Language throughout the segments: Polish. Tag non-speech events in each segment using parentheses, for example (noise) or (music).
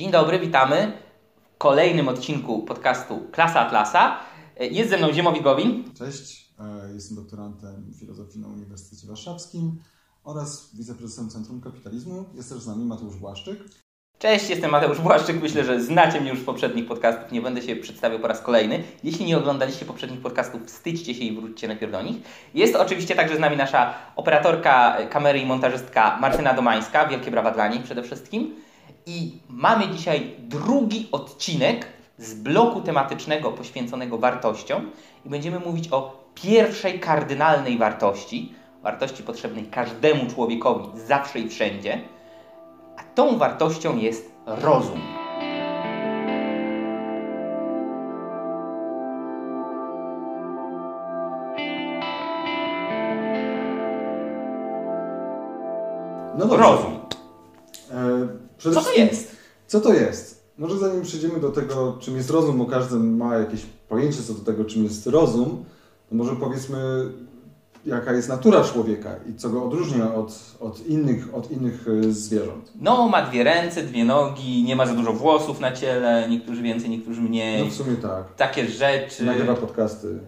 Dzień dobry, witamy w kolejnym odcinku podcastu Klasa Atlasa. Jest ze mną Ziemowit Gowin. Cześć, e, jestem doktorantem filozofii na Uniwersytecie Warszawskim oraz wiceprezesem Centrum Kapitalizmu. Jest też z nami Mateusz Błaszczyk. Cześć, jestem Mateusz Błaszczyk. Myślę, że znacie mnie już z poprzednich podcastów. Nie będę się przedstawiał po raz kolejny. Jeśli nie oglądaliście poprzednich podcastów, wstydźcie się i wróćcie najpierw do nich. Jest oczywiście także z nami nasza operatorka kamery i montażystka Martyna Domańska. Wielkie brawa dla niej przede wszystkim. I mamy dzisiaj drugi odcinek z bloku tematycznego poświęconego wartościom i będziemy mówić o pierwszej kardynalnej wartości, wartości potrzebnej każdemu człowiekowi zawsze i wszędzie. A tą wartością jest rozum. No dobrze. Rozum. Przede Co to jest? Co to jest? Może zanim przejdziemy do tego, czym jest rozum, bo każdy ma jakieś pojęcie co do tego, czym jest rozum, to może powiedzmy, jaka jest natura człowieka i co go odróżnia od, od, innych, od innych e, zwierząt. No, ma dwie ręce, dwie nogi, nie ma za dużo włosów na ciele, niektórzy więcej, niektórzy mniej. No w sumie tak. Takie rzeczy. Nagrywa podcasty.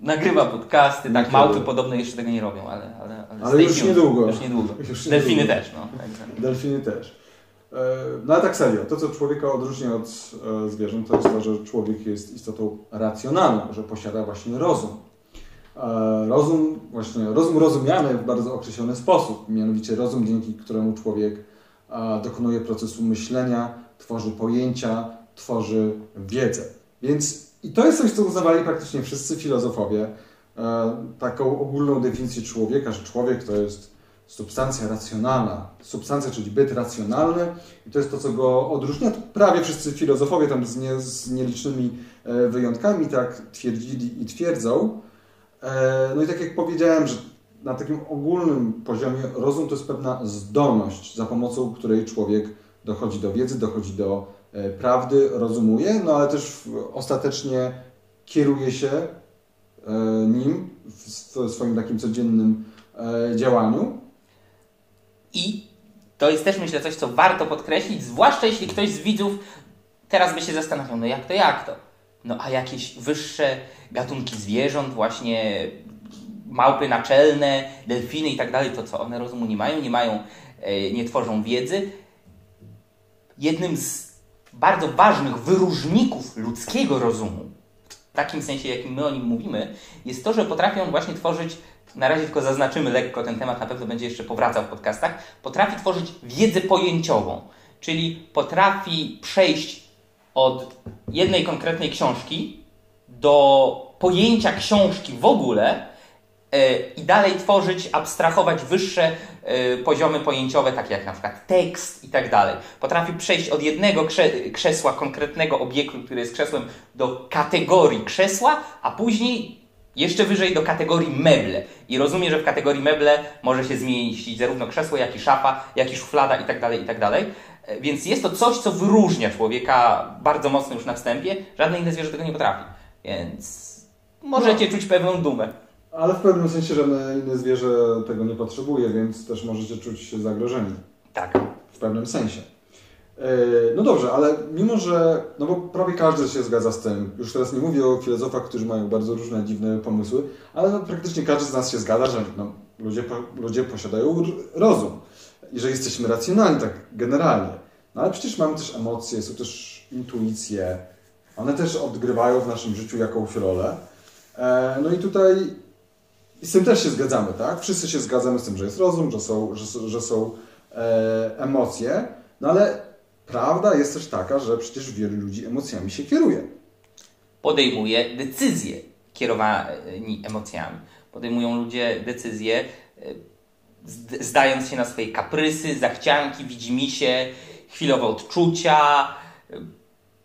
Nagrywa podcasty, tak, małpy podobno jeszcze tego nie robią, ale... Ale, Ale stay już niedługo. Już niedługo. Już Delfiny niedługo. też, no. Także. Delfiny też. E, No ale tak serio, to co człowieka odróżnia od e, zwierząt, to jest to, że człowiek jest istotą racjonalną, że posiada właśnie rozum. E, Rozum, właśnie rozum rozumiany w bardzo określony sposób, mianowicie rozum, dzięki któremu człowiek dokonuje procesu myślenia, tworzy pojęcia, tworzy wiedzę. Więc i to jest coś, co uznawali praktycznie wszyscy filozofowie, taką ogólną definicję człowieka, że człowiek to jest substancja racjonalna. Substancja, czyli byt racjonalny i to jest to, co go odróżnia. Prawie wszyscy filozofowie tam z, nie, z nielicznymi e, wyjątkami tak twierdzili i twierdzą. E, No i tak jak powiedziałem, że na takim ogólnym poziomie rozum to jest pewna zdolność, za pomocą której człowiek dochodzi do wiedzy, dochodzi do e, prawdy, rozumuje, no ale też ostatecznie kieruje się nim w sw- swoim takim codziennym działaniu. I to jest też myślę coś, co warto podkreślić, zwłaszcza jeśli ktoś z widzów teraz by się zastanawiał, no jak to, jak to? No a jakieś wyższe gatunki zwierząt, właśnie małpy naczelne, delfiny i tak dalej, to co, one rozumu nie mają, nie mają, e, nie tworzą wiedzy. Jednym z bardzo ważnych wyróżników ludzkiego rozumu, w takim sensie, jakim my o nim mówimy, jest to, że potrafią właśnie tworzyć, na razie tylko zaznaczymy lekko ten temat, na pewno będzie jeszcze powracał w podcastach, potrafi tworzyć wiedzę pojęciową, czyli potrafi przejść od jednej konkretnej książki do pojęcia książki w ogóle e, i dalej tworzyć, abstrahować wyższe e, poziomy pojęciowe, takie jak na przykład tekst i tak dalej. Potrafi przejść od jednego krze- krzesła, konkretnego obiektu, który jest krzesłem, do kategorii krzesła, a później jeszcze wyżej do kategorii meble. I rozumie, że w kategorii meble może się zmieścić zarówno krzesło, jak i szafa, jak i szuflada i tak dalej, i tak dalej. E, Więc jest to coś, co wyróżnia człowieka bardzo mocno już na wstępie. Żadne inne zwierzę tego nie potrafi. Więc możecie czuć pewną dumę. Ale w pewnym sensie żadne inne zwierzę tego nie potrzebuje, więc też możecie czuć się zagrożeni. Tak. W pewnym sensie. E, No dobrze, ale mimo, że, no bo prawie każdy się zgadza z tym, już teraz nie mówię o filozofach, którzy mają bardzo różne dziwne pomysły, ale no praktycznie każdy z nas się zgadza, że no, ludzie, ludzie posiadają rozum i że jesteśmy racjonalni tak generalnie. No ale przecież mamy też emocje, są też intuicje, one też odgrywają w naszym życiu jakąś rolę. E, No i tutaj z tym też się zgadzamy, tak? Wszyscy się zgadzamy z tym, że jest rozum, że są, że, że są e, emocje, no ale prawda jest też taka, że przecież wielu ludzi emocjami się kieruje. Podejmuje decyzje kierowani emocjami. Podejmują ludzie decyzje e, zd- zdając się na swoje kaprysy, zachcianki, widzimisię, chwilowe odczucia, e,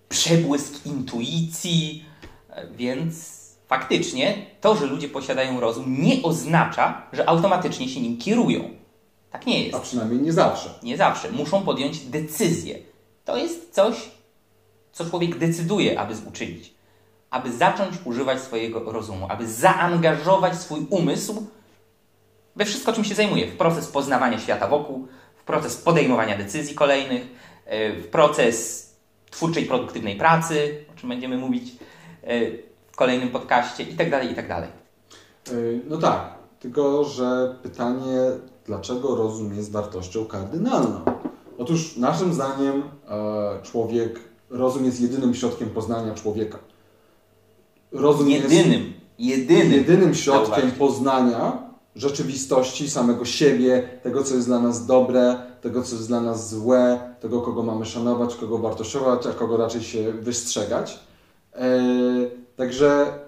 przebłysk intuicji, e, więc faktycznie to, że ludzie posiadają rozum, nie oznacza, że automatycznie się nim kierują. Tak nie jest. A przynajmniej nie zawsze. Nie zawsze. Muszą podjąć decyzję. To jest coś, co człowiek decyduje, aby uczynić. Aby zacząć używać swojego rozumu, aby zaangażować swój umysł we wszystko, czym się zajmuje. W proces poznawania świata wokół, w proces podejmowania decyzji kolejnych, e, w proces twórczej, produktywnej pracy, o czym będziemy mówić e, w kolejnym podcaście i tak dalej, i tak. Yy, No tak, tylko że pytanie, dlaczego rozum jest wartością kardynalną? Otóż naszym zdaniem e, człowiek, rozum jest jedynym środkiem poznania człowieka. Rozum jest Jedynym, jedynym, jedynym środkiem poznania rzeczywistości, samego siebie, tego, co jest dla nas dobre, tego, co jest dla nas złe, tego, kogo mamy szanować, kogo wartościować, a kogo raczej się wystrzegać. E, także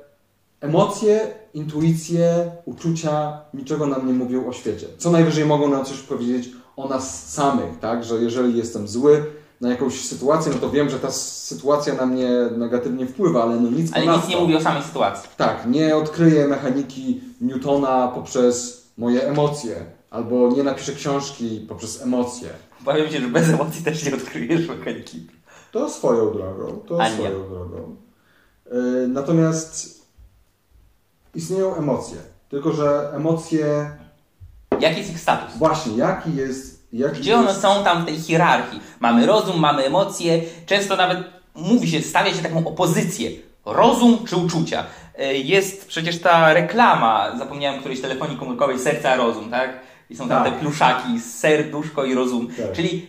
emocje, intuicje, uczucia niczego nam nie mówią o świecie. Co najwyżej mogą nam coś powiedzieć o nas samych, tak? Że jeżeli jestem zły na jakąś sytuację, no to wiem, że ta sytuacja na mnie negatywnie wpływa, ale no nic ale nic nie mówi o samej sytuacji. Tak, nie odkryję mechaniki Newtona poprzez moje emocje, albo nie napiszę książki poprzez emocje. Obawiam się, że bez emocji też nie odkryjesz mechaniki. To swoją drogą, to A nie. swoją drogą. Yy, natomiast istnieją emocje, tylko że emocje, Jaki jest ich status? właśnie, jaki jest... Jaki Gdzie one jest, są tam w tej hierarchii? Mamy rozum, mamy emocje, często nawet mówi się, stawia się taką opozycję. Rozum czy uczucia? E, Jest przecież ta reklama, zapomniałem którejś telefonii komórkowej, serca rozum, tak? I są tam Tak. te pluszaki, serduszko i rozum. Tak. Czyli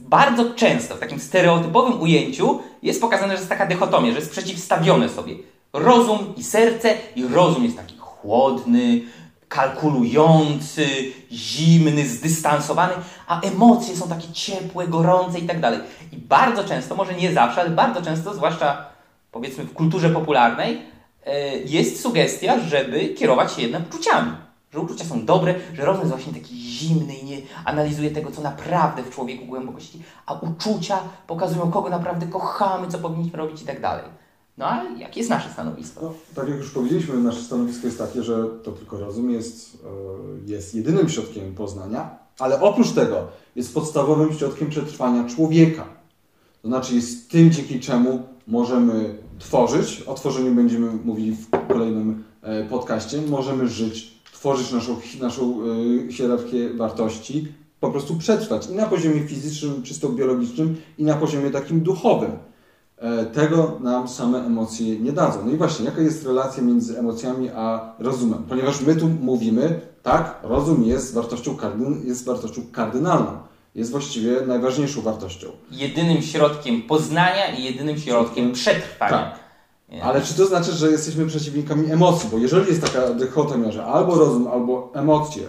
bardzo często w takim stereotypowym ujęciu jest pokazane, że jest taka dychotomia, że jest przeciwstawione sobie rozum i serce i rozum jest taki chłodny, kalkulujący, zimny, zdystansowany, a emocje są takie ciepłe, gorące i tak dalej. I bardzo często, może nie zawsze, ale bardzo często, zwłaszcza powiedzmy w kulturze popularnej, e, jest sugestia, żeby kierować się jednak uczuciami. Że uczucia są dobre, że rozum jest właśnie taki zimny i nie analizuje tego, co naprawdę w człowieku głębokości, a uczucia pokazują, kogo naprawdę kochamy, co powinniśmy robić i tak dalej. No a jakie jest nasze stanowisko? No, tak jak już powiedzieliśmy, nasze stanowisko jest takie, że to tylko rozum jest, e, jest jedynym środkiem poznania, ale oprócz tego jest podstawowym środkiem przetrwania człowieka. To znaczy jest tym, dzięki czemu możemy tworzyć, o tworzeniu będziemy mówili w kolejnym e, podcaście, możemy żyć, tworzyć naszą, naszą e, hierarchię wartości, po prostu przetrwać i na poziomie fizycznym, czysto biologicznym i na poziomie takim duchowym. E, Tego nam same emocje nie dadzą. No i właśnie, jaka jest relacja między emocjami a rozumem? Ponieważ my tu mówimy, tak, rozum jest wartością, kardyn, jest wartością kardynalną. Jest właściwie najważniejszą wartością. Jedynym środkiem poznania i jedynym środkiem przetrwania. Tak. Nie. Ale czy to znaczy, że jesteśmy przeciwnikami emocji? Bo jeżeli jest taka dychotomia, że albo rozum, albo emocje,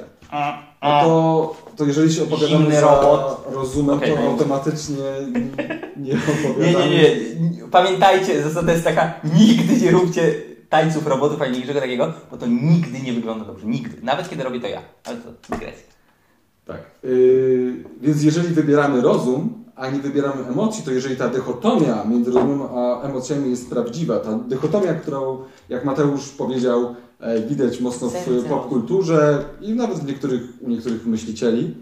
no to, to jeżeli się opowiadamy Zimny za robot. rozumem, Okej, to no. automatycznie (laughs) nie Nie, opowiadamy. nie, nie. Pamiętajcie, zasada jest taka, nigdy nie róbcie tańców robotów ani niczego takiego, bo to nigdy nie wygląda dobrze. Nigdy. Nawet kiedy robię to ja. Ale to dygresja. Tak. Yy, więc jeżeli wybieramy rozum, a nie wybieramy emocji, to jeżeli ta dychotomia między rozumem a emocjami jest prawdziwa, ta dychotomia, którą, jak Mateusz powiedział, widać mocno w popkulturze i nawet w niektórych, u niektórych myślicieli,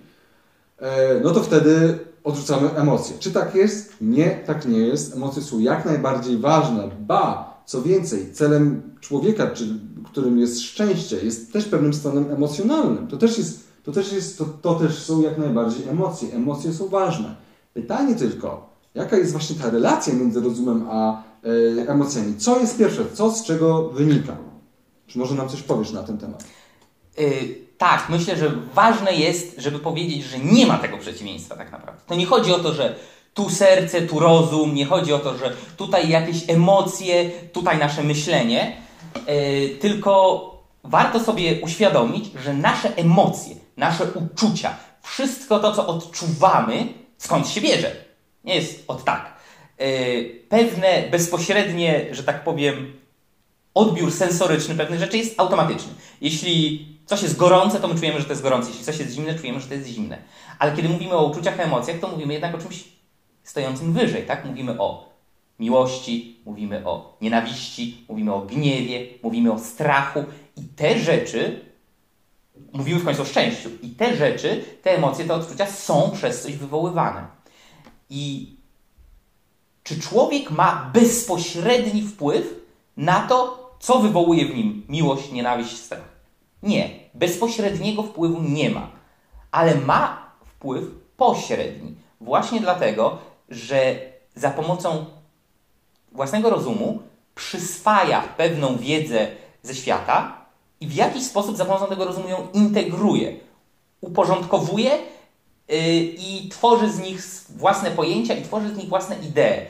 e, no to wtedy odrzucamy emocje. Czy tak jest? Nie, tak nie jest. Emocje są jak najbardziej ważne. Ba, co więcej, celem człowieka, czy, którym jest szczęście, jest też pewnym stanem emocjonalnym. To też jest, to też jest, to, to też są jak najbardziej emocje. Emocje są ważne. Pytanie tylko, jaka jest właśnie ta relacja między rozumem a e, emocjami? Co jest pierwsze? Co z czego wynika? Czy może nam coś powiesz na ten temat? Yy, tak, myślę, że ważne jest, żeby powiedzieć, że nie ma tego przeciwieństwa tak naprawdę. To nie chodzi o to, że tu serce, tu rozum, nie chodzi o to, że tutaj jakieś emocje, tutaj nasze myślenie, yy, tylko warto sobie uświadomić, że nasze emocje, nasze uczucia, wszystko to, co odczuwamy, skąd się bierze. Nie jest od tak. Yy, pewne bezpośrednie, że tak powiem, odbiór sensoryczny pewnych rzeczy jest automatyczny. Jeśli coś jest gorące, to my czujemy, że to jest gorące. Jeśli coś jest zimne, czujemy, że to jest zimne. Ale kiedy mówimy o uczuciach, emocjach, to mówimy jednak o czymś stojącym wyżej, tak? Mówimy o miłości, mówimy o nienawiści, mówimy o gniewie, mówimy o strachu i te rzeczy, mówimy w końcu o szczęściu, i te rzeczy, te emocje, te odczucia są przez coś wywoływane. I czy człowiek ma bezpośredni wpływ na to, co wywołuje w nim miłość, nienawiść, strach? Nie. Bezpośredniego wpływu nie ma. Ale ma wpływ pośredni. Właśnie dlatego, że za pomocą własnego rozumu przyswaja pewną wiedzę ze świata i w jakiś sposób za pomocą tego rozumu ją integruje, uporządkowuje yy, i tworzy z nich własne pojęcia i tworzy z nich własne idee.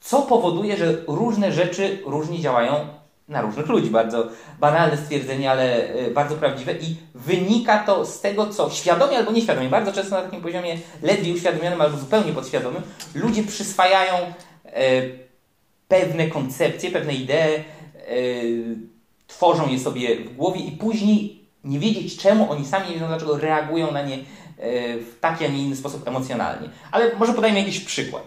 Co powoduje, że różne rzeczy różnie działają na różnych ludzi. Bardzo banalne stwierdzenie, ale y, bardzo prawdziwe i wynika to z tego, co świadomie albo nieświadomie, bardzo często na takim poziomie ledwie uświadomionym albo zupełnie podświadomym, ludzie przyswajają y, pewne koncepcje, pewne idee, y, tworzą je sobie w głowie i później nie wiedzieć czemu, oni sami nie wiedzą dlaczego reagują na nie w taki, a nie inny sposób emocjonalnie. Ale może podajmy jakiś przykład.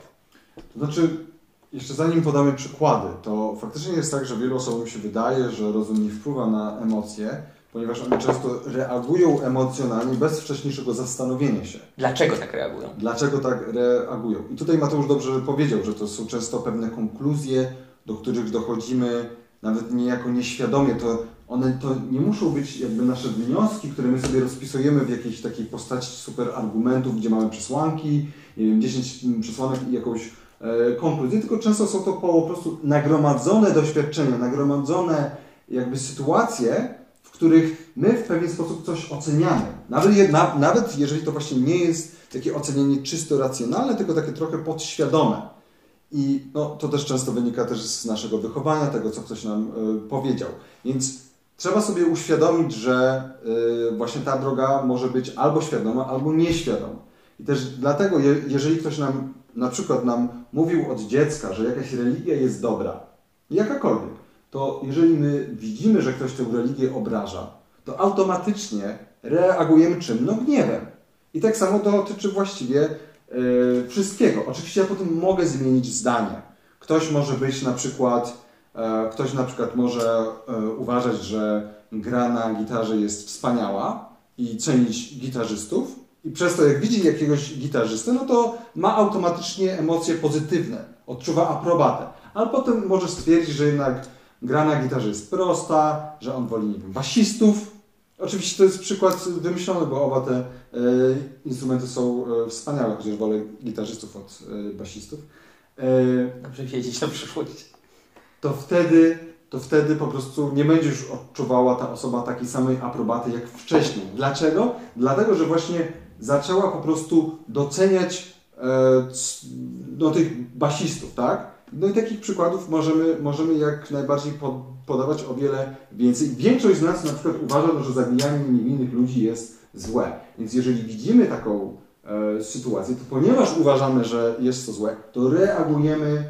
To znaczy, jeszcze zanim podamy przykłady, to faktycznie jest tak, że wielu osobom się wydaje, że rozum nie wpływa na emocje, ponieważ one często reagują emocjonalnie bez wcześniejszego zastanowienia się. Dlaczego tak reagują? Dlaczego tak reagują? I tutaj Mateusz dobrze powiedział, że to są często pewne konkluzje, do których dochodzimy nawet niejako nieświadomie. To one to nie muszą być jakby nasze wnioski, które my sobie rozpisujemy w jakiejś takiej postaci super argumentów, gdzie mamy przesłanki, nie wiem, 10 przesłanek i jakąś E, konkluzje, tylko często są to po prostu nagromadzone doświadczenia, nagromadzone jakby sytuacje, w których my w pewien sposób coś oceniamy. Nawet, na, nawet jeżeli to właśnie nie jest takie ocenianie czysto racjonalne, tylko takie trochę podświadome. I no, to też często wynika też z naszego wychowania, tego co ktoś nam y, powiedział. Więc trzeba sobie uświadomić, że y, właśnie ta droga może być albo świadoma, albo nieświadoma. I też dlatego, je, jeżeli ktoś nam na przykład nam mówił od dziecka, że jakaś religia jest dobra, jakakolwiek, to jeżeli my widzimy, że ktoś tę religię obraża, to automatycznie reagujemy czym? No gniewem. I tak samo to dotyczy właściwie yy, wszystkiego. Oczywiście ja potem mogę zmienić zdanie. Ktoś może być na przykład, yy, ktoś na przykład może yy, uważać, że gra na gitarze jest wspaniała i cenić gitarzystów, i przez to, jak widzi jakiegoś gitarzystę, no to ma automatycznie emocje pozytywne, odczuwa aprobatę. Ale potem może stwierdzić, że jednak gra na gitarze jest prosta, że on woli, nie wiem, basistów. Oczywiście to jest przykład wymyślony, bo oba te e, instrumenty są e, wspaniałe, chociaż wolę gitarzystów od e, basistów. Dobrze wiedzieć na przyszłość. To wtedy, to wtedy po prostu nie będzie już odczuwała ta osoba takiej samej aprobaty jak wcześniej. Dlaczego? Dlatego, że właśnie zaczęła po prostu doceniać e, no, tych basistów, tak? No i takich przykładów możemy, możemy jak najbardziej podawać o wiele więcej. Większość z nas na przykład uważa, że zabijanie niewinnych ludzi jest złe. Więc jeżeli widzimy taką e, sytuację, to ponieważ uważamy, że jest to złe, to reagujemy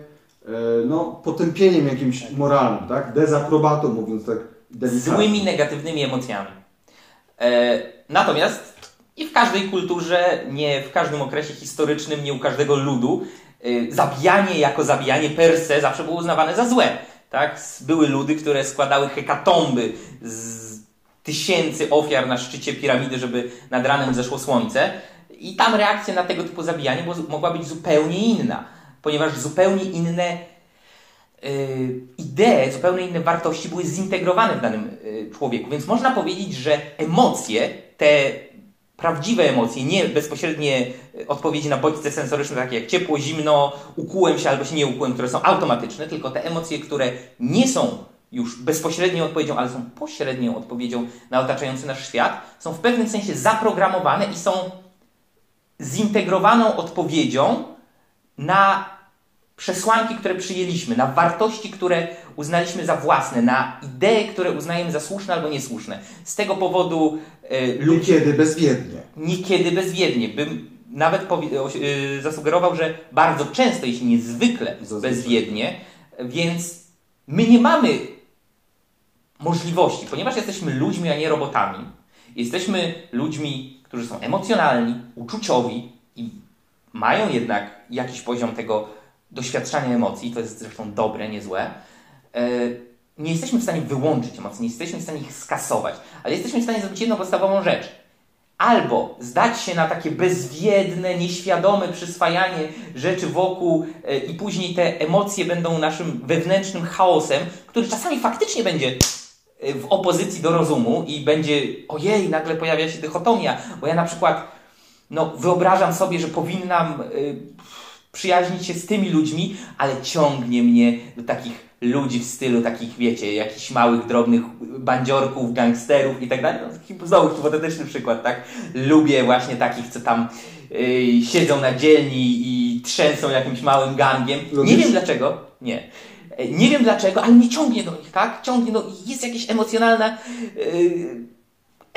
e, no, potępieniem jakimś moralnym, tak? Dezaprobatą, mówiąc tak delikatnie. Złymi, negatywnymi emocjami. E, natomiast i w każdej kulturze, nie w każdym okresie historycznym, nie u każdego ludu, yy, zabijanie jako zabijanie per se zawsze było uznawane za złe. Tak? Były ludy, które składały hekatomby z tysięcy ofiar na szczycie piramidy, żeby nad ranem zeszło słońce. I tam reakcja na tego typu zabijanie mogła być zupełnie inna, ponieważ zupełnie inne yy, idee, zupełnie inne wartości były zintegrowane w danym yy, człowieku. Więc można powiedzieć, że emocje, te prawdziwe emocje, nie bezpośrednie e, odpowiedzi na bodźce sensoryczne, takie jak ciepło, zimno, ukułem się albo się nie ukułem, które są automatyczne, tylko te emocje, które nie są już bezpośrednią odpowiedzią, ale są pośrednią odpowiedzią na otaczający nasz świat, są w pewnym sensie zaprogramowane i są zintegrowaną odpowiedzią na przesłanki, które przyjęliśmy, na wartości, które uznaliśmy za własne, na idee, które uznajemy za słuszne albo niesłuszne. Z tego powodu e, ludzie... Niekiedy bezwiednie. Niekiedy bezwiednie. Bym nawet e, zasugerował, że bardzo często, jeśli niezwykle bezwiednie, więc my nie mamy możliwości, ponieważ jesteśmy ludźmi, a nie robotami. Jesteśmy ludźmi, którzy są emocjonalni, uczuciowi i mają jednak jakiś poziom tego doświadczania emocji, to jest zresztą dobre, nie złe, e, nie jesteśmy w stanie wyłączyć emocji, nie jesteśmy w stanie ich skasować, ale jesteśmy w stanie zrobić jedną podstawową rzecz. Albo zdać się na takie bezwiedne, nieświadome przyswajanie rzeczy wokół e, i później te emocje będą naszym wewnętrznym chaosem, który czasami faktycznie będzie e, w opozycji do rozumu i będzie ojej, nagle pojawia się dychotomia, bo ja na przykład no, wyobrażam sobie, że powinnam y, przyjaźnić się z tymi ludźmi, ale ciągnie mnie do takich ludzi w stylu takich, wiecie, jakichś małych, drobnych bandziorków, gangsterów i tak dalej. No, znowu hipotetyczny przykład, tak? Lubię właśnie takich, co tam yy, siedzą na dzielni i trzęsą jakimś małym gangiem. Lubisz? Nie wiem dlaczego, nie. E, Nie wiem dlaczego, ale mnie ciągnie do nich, tak? Ciągnie, no jest jakieś emocjonalna yy,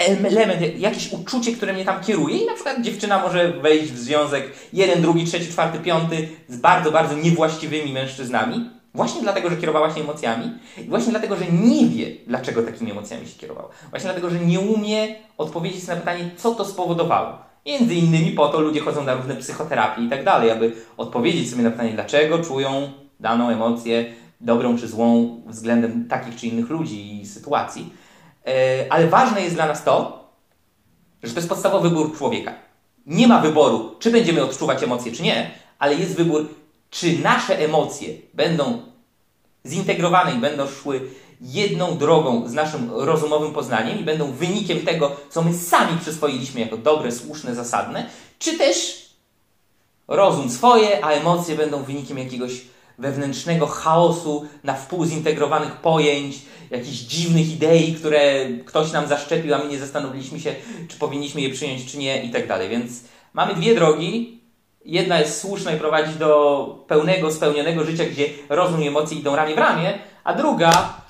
element, jakieś uczucie, które mnie tam kieruje i na przykład dziewczyna może wejść w związek jeden, drugi, trzeci, czwarty, piąty z bardzo, bardzo niewłaściwymi mężczyznami, właśnie dlatego, że kierowała się emocjami i właśnie dlatego, że nie wie, dlaczego takimi emocjami się kierowała. Właśnie dlatego, że nie umie odpowiedzieć na pytanie, co to spowodowało. Między innymi po to ludzie chodzą na różne psychoterapie i tak dalej, aby odpowiedzieć sobie na pytanie, dlaczego czują daną emocję, dobrą czy złą, względem takich czy innych ludzi i sytuacji. E, Ale ważne jest dla nas to, że to jest podstawowy wybór człowieka. Nie ma wyboru, czy będziemy odczuwać emocje, czy nie, ale jest wybór, czy nasze emocje będą zintegrowane i będą szły jedną drogą z naszym rozumowym poznaniem i będą wynikiem tego, co my sami przyswoiliśmy jako dobre, słuszne, zasadne, czy też rozum swoje, a emocje będą wynikiem jakiegoś wewnętrznego chaosu na wpół zintegrowanych pojęć, jakichś dziwnych idei, które ktoś nam zaszczepił, a my nie zastanowiliśmy się, czy powinniśmy je przyjąć, czy nie i tak dalej. Więc mamy dwie drogi. Jedna jest słuszna i prowadzi do pełnego, spełnionego życia, gdzie rozum i emocje idą ramię w ramię, a druga,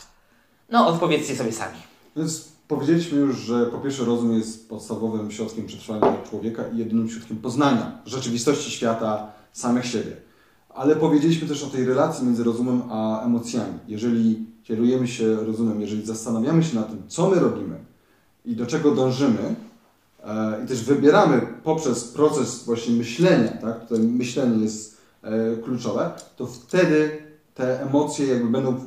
no odpowiedzcie sobie sami. Więc powiedzieliśmy już, że po pierwsze rozum jest podstawowym środkiem przetrwania człowieka i jedynym środkiem poznania rzeczywistości świata, samych siebie. Ale powiedzieliśmy też o tej relacji między rozumem a emocjami. Jeżeli kierujemy się rozumem, jeżeli zastanawiamy się nad tym, co my robimy i do czego dążymy, e, i też wybieramy poprzez proces właśnie myślenia, tak? tutaj myślenie jest e, kluczowe, to wtedy te emocje jakby będą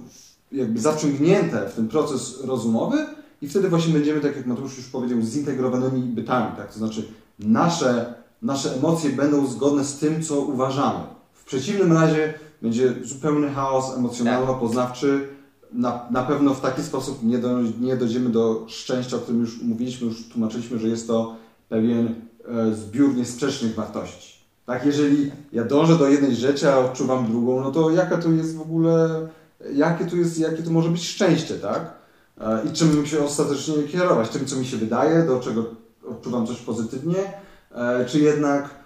jakby zaciągnięte w ten proces rozumowy i wtedy właśnie będziemy, tak jak Mateusz już powiedział, zintegrowanymi bytami, tak? To znaczy nasze, nasze emocje będą zgodne z tym, co uważamy. W przeciwnym razie będzie zupełny chaos emocjonalno-poznawczy. Na, na pewno w taki sposób nie, do, nie dojdziemy do szczęścia, o którym już mówiliśmy, już tłumaczyliśmy, że jest to pewien e, zbiór niesprzecznych wartości. Tak, jeżeli ja dążę do jednej rzeczy, a odczuwam drugą, no to jaka to jest w ogóle, jakie tu jest, jakie to może być szczęście, tak? E, I czym się ostatecznie kierować? Tym, co mi się wydaje, do czego odczuwam coś pozytywnie, e, czy jednak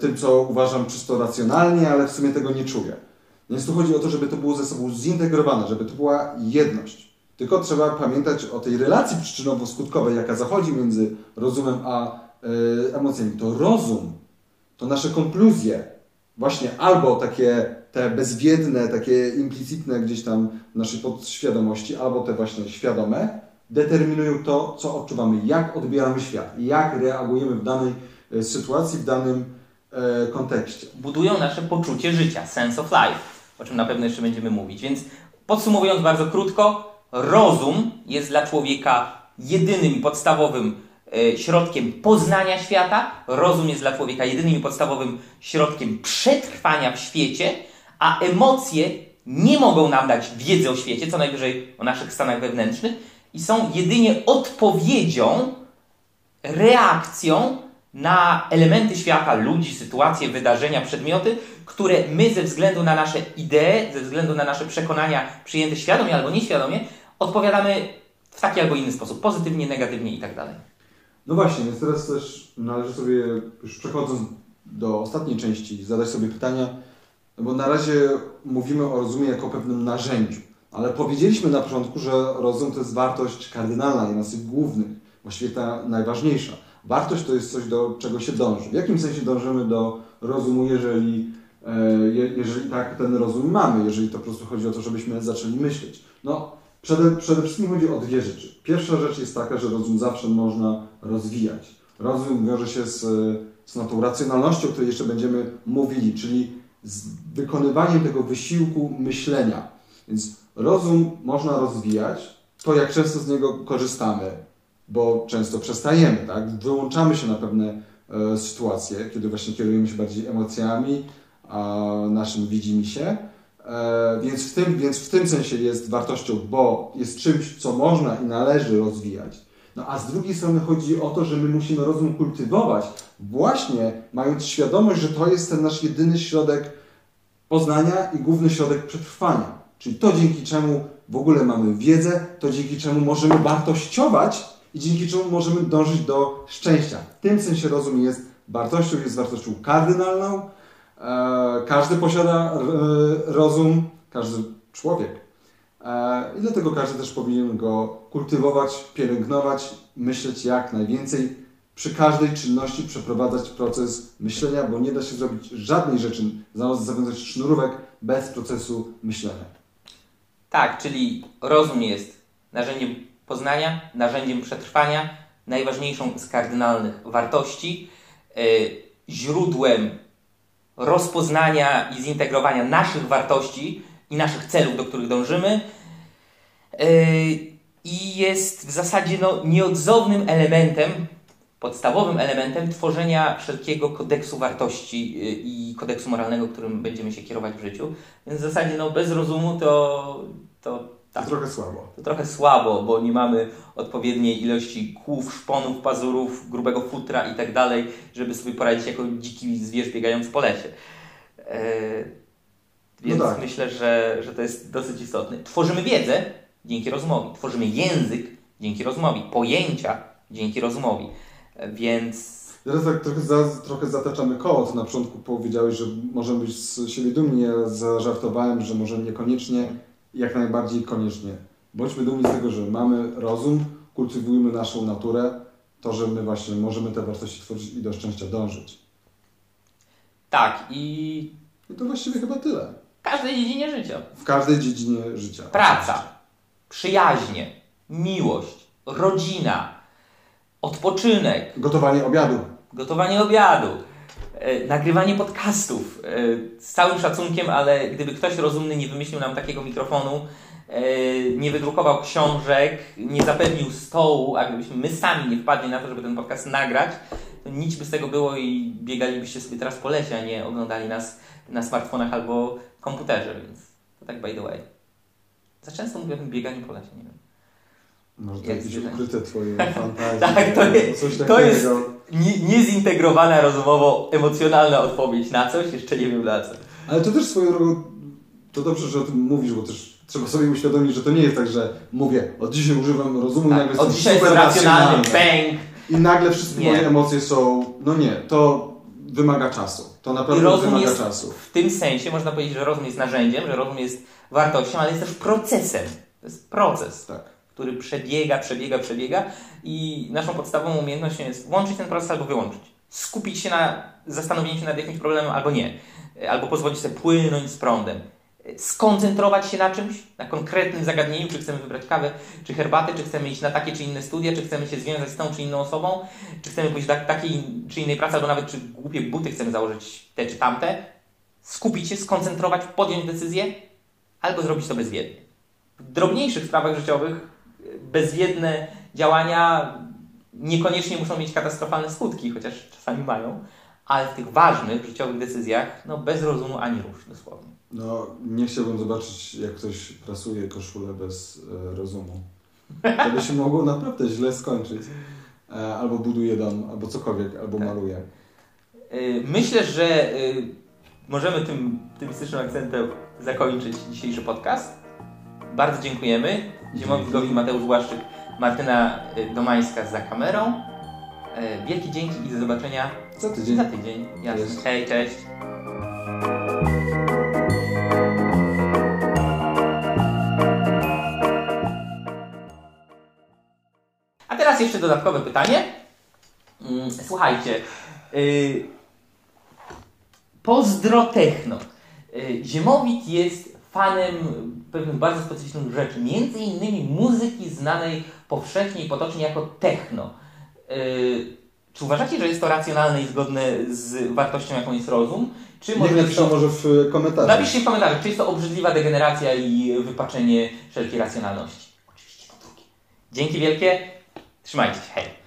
tym, co uważam czysto racjonalnie, ale w sumie tego nie czuję. Więc tu chodzi o to, żeby to było ze sobą zintegrowane, żeby to była jedność. Tylko trzeba pamiętać o tej relacji przyczynowo-skutkowej, jaka zachodzi między rozumem a e, emocjami. To rozum, to nasze konkluzje, właśnie albo takie te bezwiedne, takie implicitne gdzieś tam w naszej podświadomości, albo te właśnie świadome, determinują to, co odczuwamy, jak odbieramy świat, jak reagujemy w danej e, sytuacji, w danym e, kontekście. budują nasze poczucie życia, sense of life, o czym na pewno jeszcze będziemy mówić. Więc podsumowując bardzo krótko, rozum jest dla człowieka jedynym podstawowym e, środkiem poznania świata, rozum jest dla człowieka jedynym i podstawowym środkiem przetrwania w świecie, a emocje nie mogą nam dać wiedzy o świecie, co najwyżej o naszych stanach wewnętrznych i są jedynie odpowiedzią reakcją na elementy świata, ludzi, sytuacje, wydarzenia, przedmioty, które my ze względu na nasze idee, ze względu na nasze przekonania przyjęte świadomie albo nieświadomie, odpowiadamy w taki albo inny sposób, pozytywnie, negatywnie i tak dalej. No właśnie, więc teraz też należy sobie, już przechodząc do ostatniej części, zadać sobie pytania, no bo na razie mówimy o rozumie jako pewnym narzędziu, ale powiedzieliśmy na początku, że rozum to jest wartość kardynalna, jedna z tych głównych, właściwie ta najważniejsza. Wartość to jest coś, do czego się dąży. W jakim sensie dążymy do rozumu, jeżeli, e, je, jeżeli tak ten rozum mamy, jeżeli to po prostu chodzi o to, żebyśmy zaczęli myśleć? No, przede, przede wszystkim chodzi o dwie rzeczy. Pierwsza rzecz jest taka, że rozum zawsze można rozwijać. Rozum wiąże się z, z tą racjonalnością, o której jeszcze będziemy mówili, czyli z wykonywaniem tego wysiłku myślenia. Więc rozum można rozwijać, to jak często z niego korzystamy, bo często przestajemy, tak? Wyłączamy się na pewne e, sytuacje, kiedy właśnie kierujemy się bardziej emocjami, a naszym widzimy się. E, więc, w tym, więc w tym sensie jest wartością, bo jest czymś, co można i należy rozwijać. No a z drugiej strony chodzi o to, że my musimy rozum kultywować, właśnie mając świadomość, że to jest ten nasz jedyny środek poznania i główny środek przetrwania. Czyli to, dzięki czemu w ogóle mamy wiedzę, to dzięki czemu możemy wartościować i dzięki czemu możemy dążyć do szczęścia. W tym sensie rozum jest wartością, jest wartością kardynalną. E, każdy posiada e, rozum, każdy człowiek. E, I dlatego każdy też powinien go kultywować, pielęgnować, myśleć jak najwięcej. Przy każdej czynności przeprowadzać proces myślenia, bo nie da się zrobić żadnej rzeczy, zawiązać sznurówek bez procesu myślenia. Tak, czyli rozum jest narzędziem poznania, narzędziem przetrwania, najważniejszą z kardynalnych wartości, yy, źródłem rozpoznania i zintegrowania naszych wartości i naszych celów, do których dążymy. Yy, I jest w zasadzie no, nieodzownym elementem, podstawowym elementem tworzenia wszelkiego kodeksu wartości yy, i kodeksu moralnego, którym będziemy się kierować w życiu. Więc w zasadzie no, bez rozumu to, to tak. To trochę słabo. To trochę słabo, bo nie mamy odpowiedniej ilości kłów, szponów, pazurów, grubego futra i tak dalej, żeby sobie poradzić jako dziki zwierz biegając po lesie. Eee, więc no tak. myślę, że, że to jest dosyć istotne. Tworzymy wiedzę dzięki rozumowi, tworzymy język dzięki rozumowi, pojęcia dzięki rozumowi. E, więc Teraz tak trochę, za, trochę zataczamy koło. Na początku powiedziałeś, że możemy być z siebie dumni. Ja zażartowałem, że może niekoniecznie jak najbardziej koniecznie. Bądźmy dumni z tego, że mamy rozum, kultywujmy naszą naturę, to, że my właśnie możemy te wartości tworzyć i do szczęścia dążyć. Tak, i... I to właściwie chyba tyle. W każdej dziedzinie życia. W każdej dziedzinie życia. Praca, oczywiście. przyjaźnie, miłość, rodzina, odpoczynek. Gotowanie obiadu. Gotowanie obiadu nagrywanie podcastów. E, z całym szacunkiem, ale gdyby ktoś rozumny nie wymyślił nam takiego mikrofonu, e, nie wydrukował książek, nie zapewnił stołu, a gdybyśmy my sami nie wpadli na to, żeby ten podcast nagrać, to nic by z tego było i biegalibyście sobie teraz po lesie, a nie oglądali nas na smartfonach albo komputerze, więc to tak by the way. Za często mówię o tym bieganiu po lesie, nie wiem. Może to jakieś ukryte Twoje fantazje. (laughs) tak, to jest, to jest niezintegrowana rozumowo emocjonalna odpowiedź na coś, jeszcze nie wiem na co. Ale to też swoją drogą, to dobrze, że o tym mówisz, bo też trzeba sobie uświadomić, że to nie jest tak, że mówię, od dzisiaj używam rozumu tak, i nagle od dzisiaj super racjonalny, bang. I nagle wszystkie nie. moje emocje są, no nie, to wymaga czasu. To naprawdę wymaga jest, czasu. W tym sensie można powiedzieć, że rozum jest narzędziem, że rozum jest wartością, ale jest też procesem. To jest proces. Tak który przebiega, przebiega, przebiega i naszą podstawową umiejętnością jest włączyć ten proces albo wyłączyć. Skupić się na zastanowieniu się nad jakimś problemem albo nie. Albo pozwolić sobie płynąć z prądem. Skoncentrować się na czymś, na konkretnym zagadnieniu, czy chcemy wybrać kawę, czy herbatę, czy chcemy iść na takie czy inne studia, czy chcemy się związać z tą czy inną osobą, czy chcemy pójść do takiej czy innej pracy, albo nawet czy głupie buty chcemy założyć te czy tamte. Skupić się, skoncentrować, podjąć decyzję, albo zrobić to bezwiednie. W drobniejszych sprawach życiowych bezwiedne działania niekoniecznie muszą mieć katastrofalne skutki, chociaż czasami mają, ale w tych ważnych życiowych decyzjach, no bez rozumu ani rusz dosłownie. No, nie chciałbym zobaczyć, jak ktoś prasuje koszulę bez e, rozumu. To by się mogło naprawdę źle skończyć. E, albo buduje dom, albo cokolwiek, albo tak. maluje. E, myślę, że e, możemy tym optymistycznym akcentem zakończyć dzisiejszy podcast. Bardzo dziękujemy. Zimowy Goki, Mateusz Błaszczyk, Martyna y, Domańska za kamerą. E, wielkie dzięki i do zobaczenia za tydzień. Za tydzień. Jasne. Hej, cześć. A teraz jeszcze dodatkowe pytanie. Mm, słuchajcie. Yy, pozdrotechno. Ziemowit jest fanem pewnych bardzo specyficznych rzeczy, między innymi muzyki znanej powszechnie i potocznie jako techno. Yy, czy uważacie, że jest to racjonalne i zgodne z wartością, jaką jest rozum? Czy może Niech to może w komentarzach. Napiszcie w komentarzach, czy jest to obrzydliwa degeneracja i wypaczenie wszelkiej racjonalności. Oczywiście to drugie. Dzięki wielkie, trzymajcie się, hej.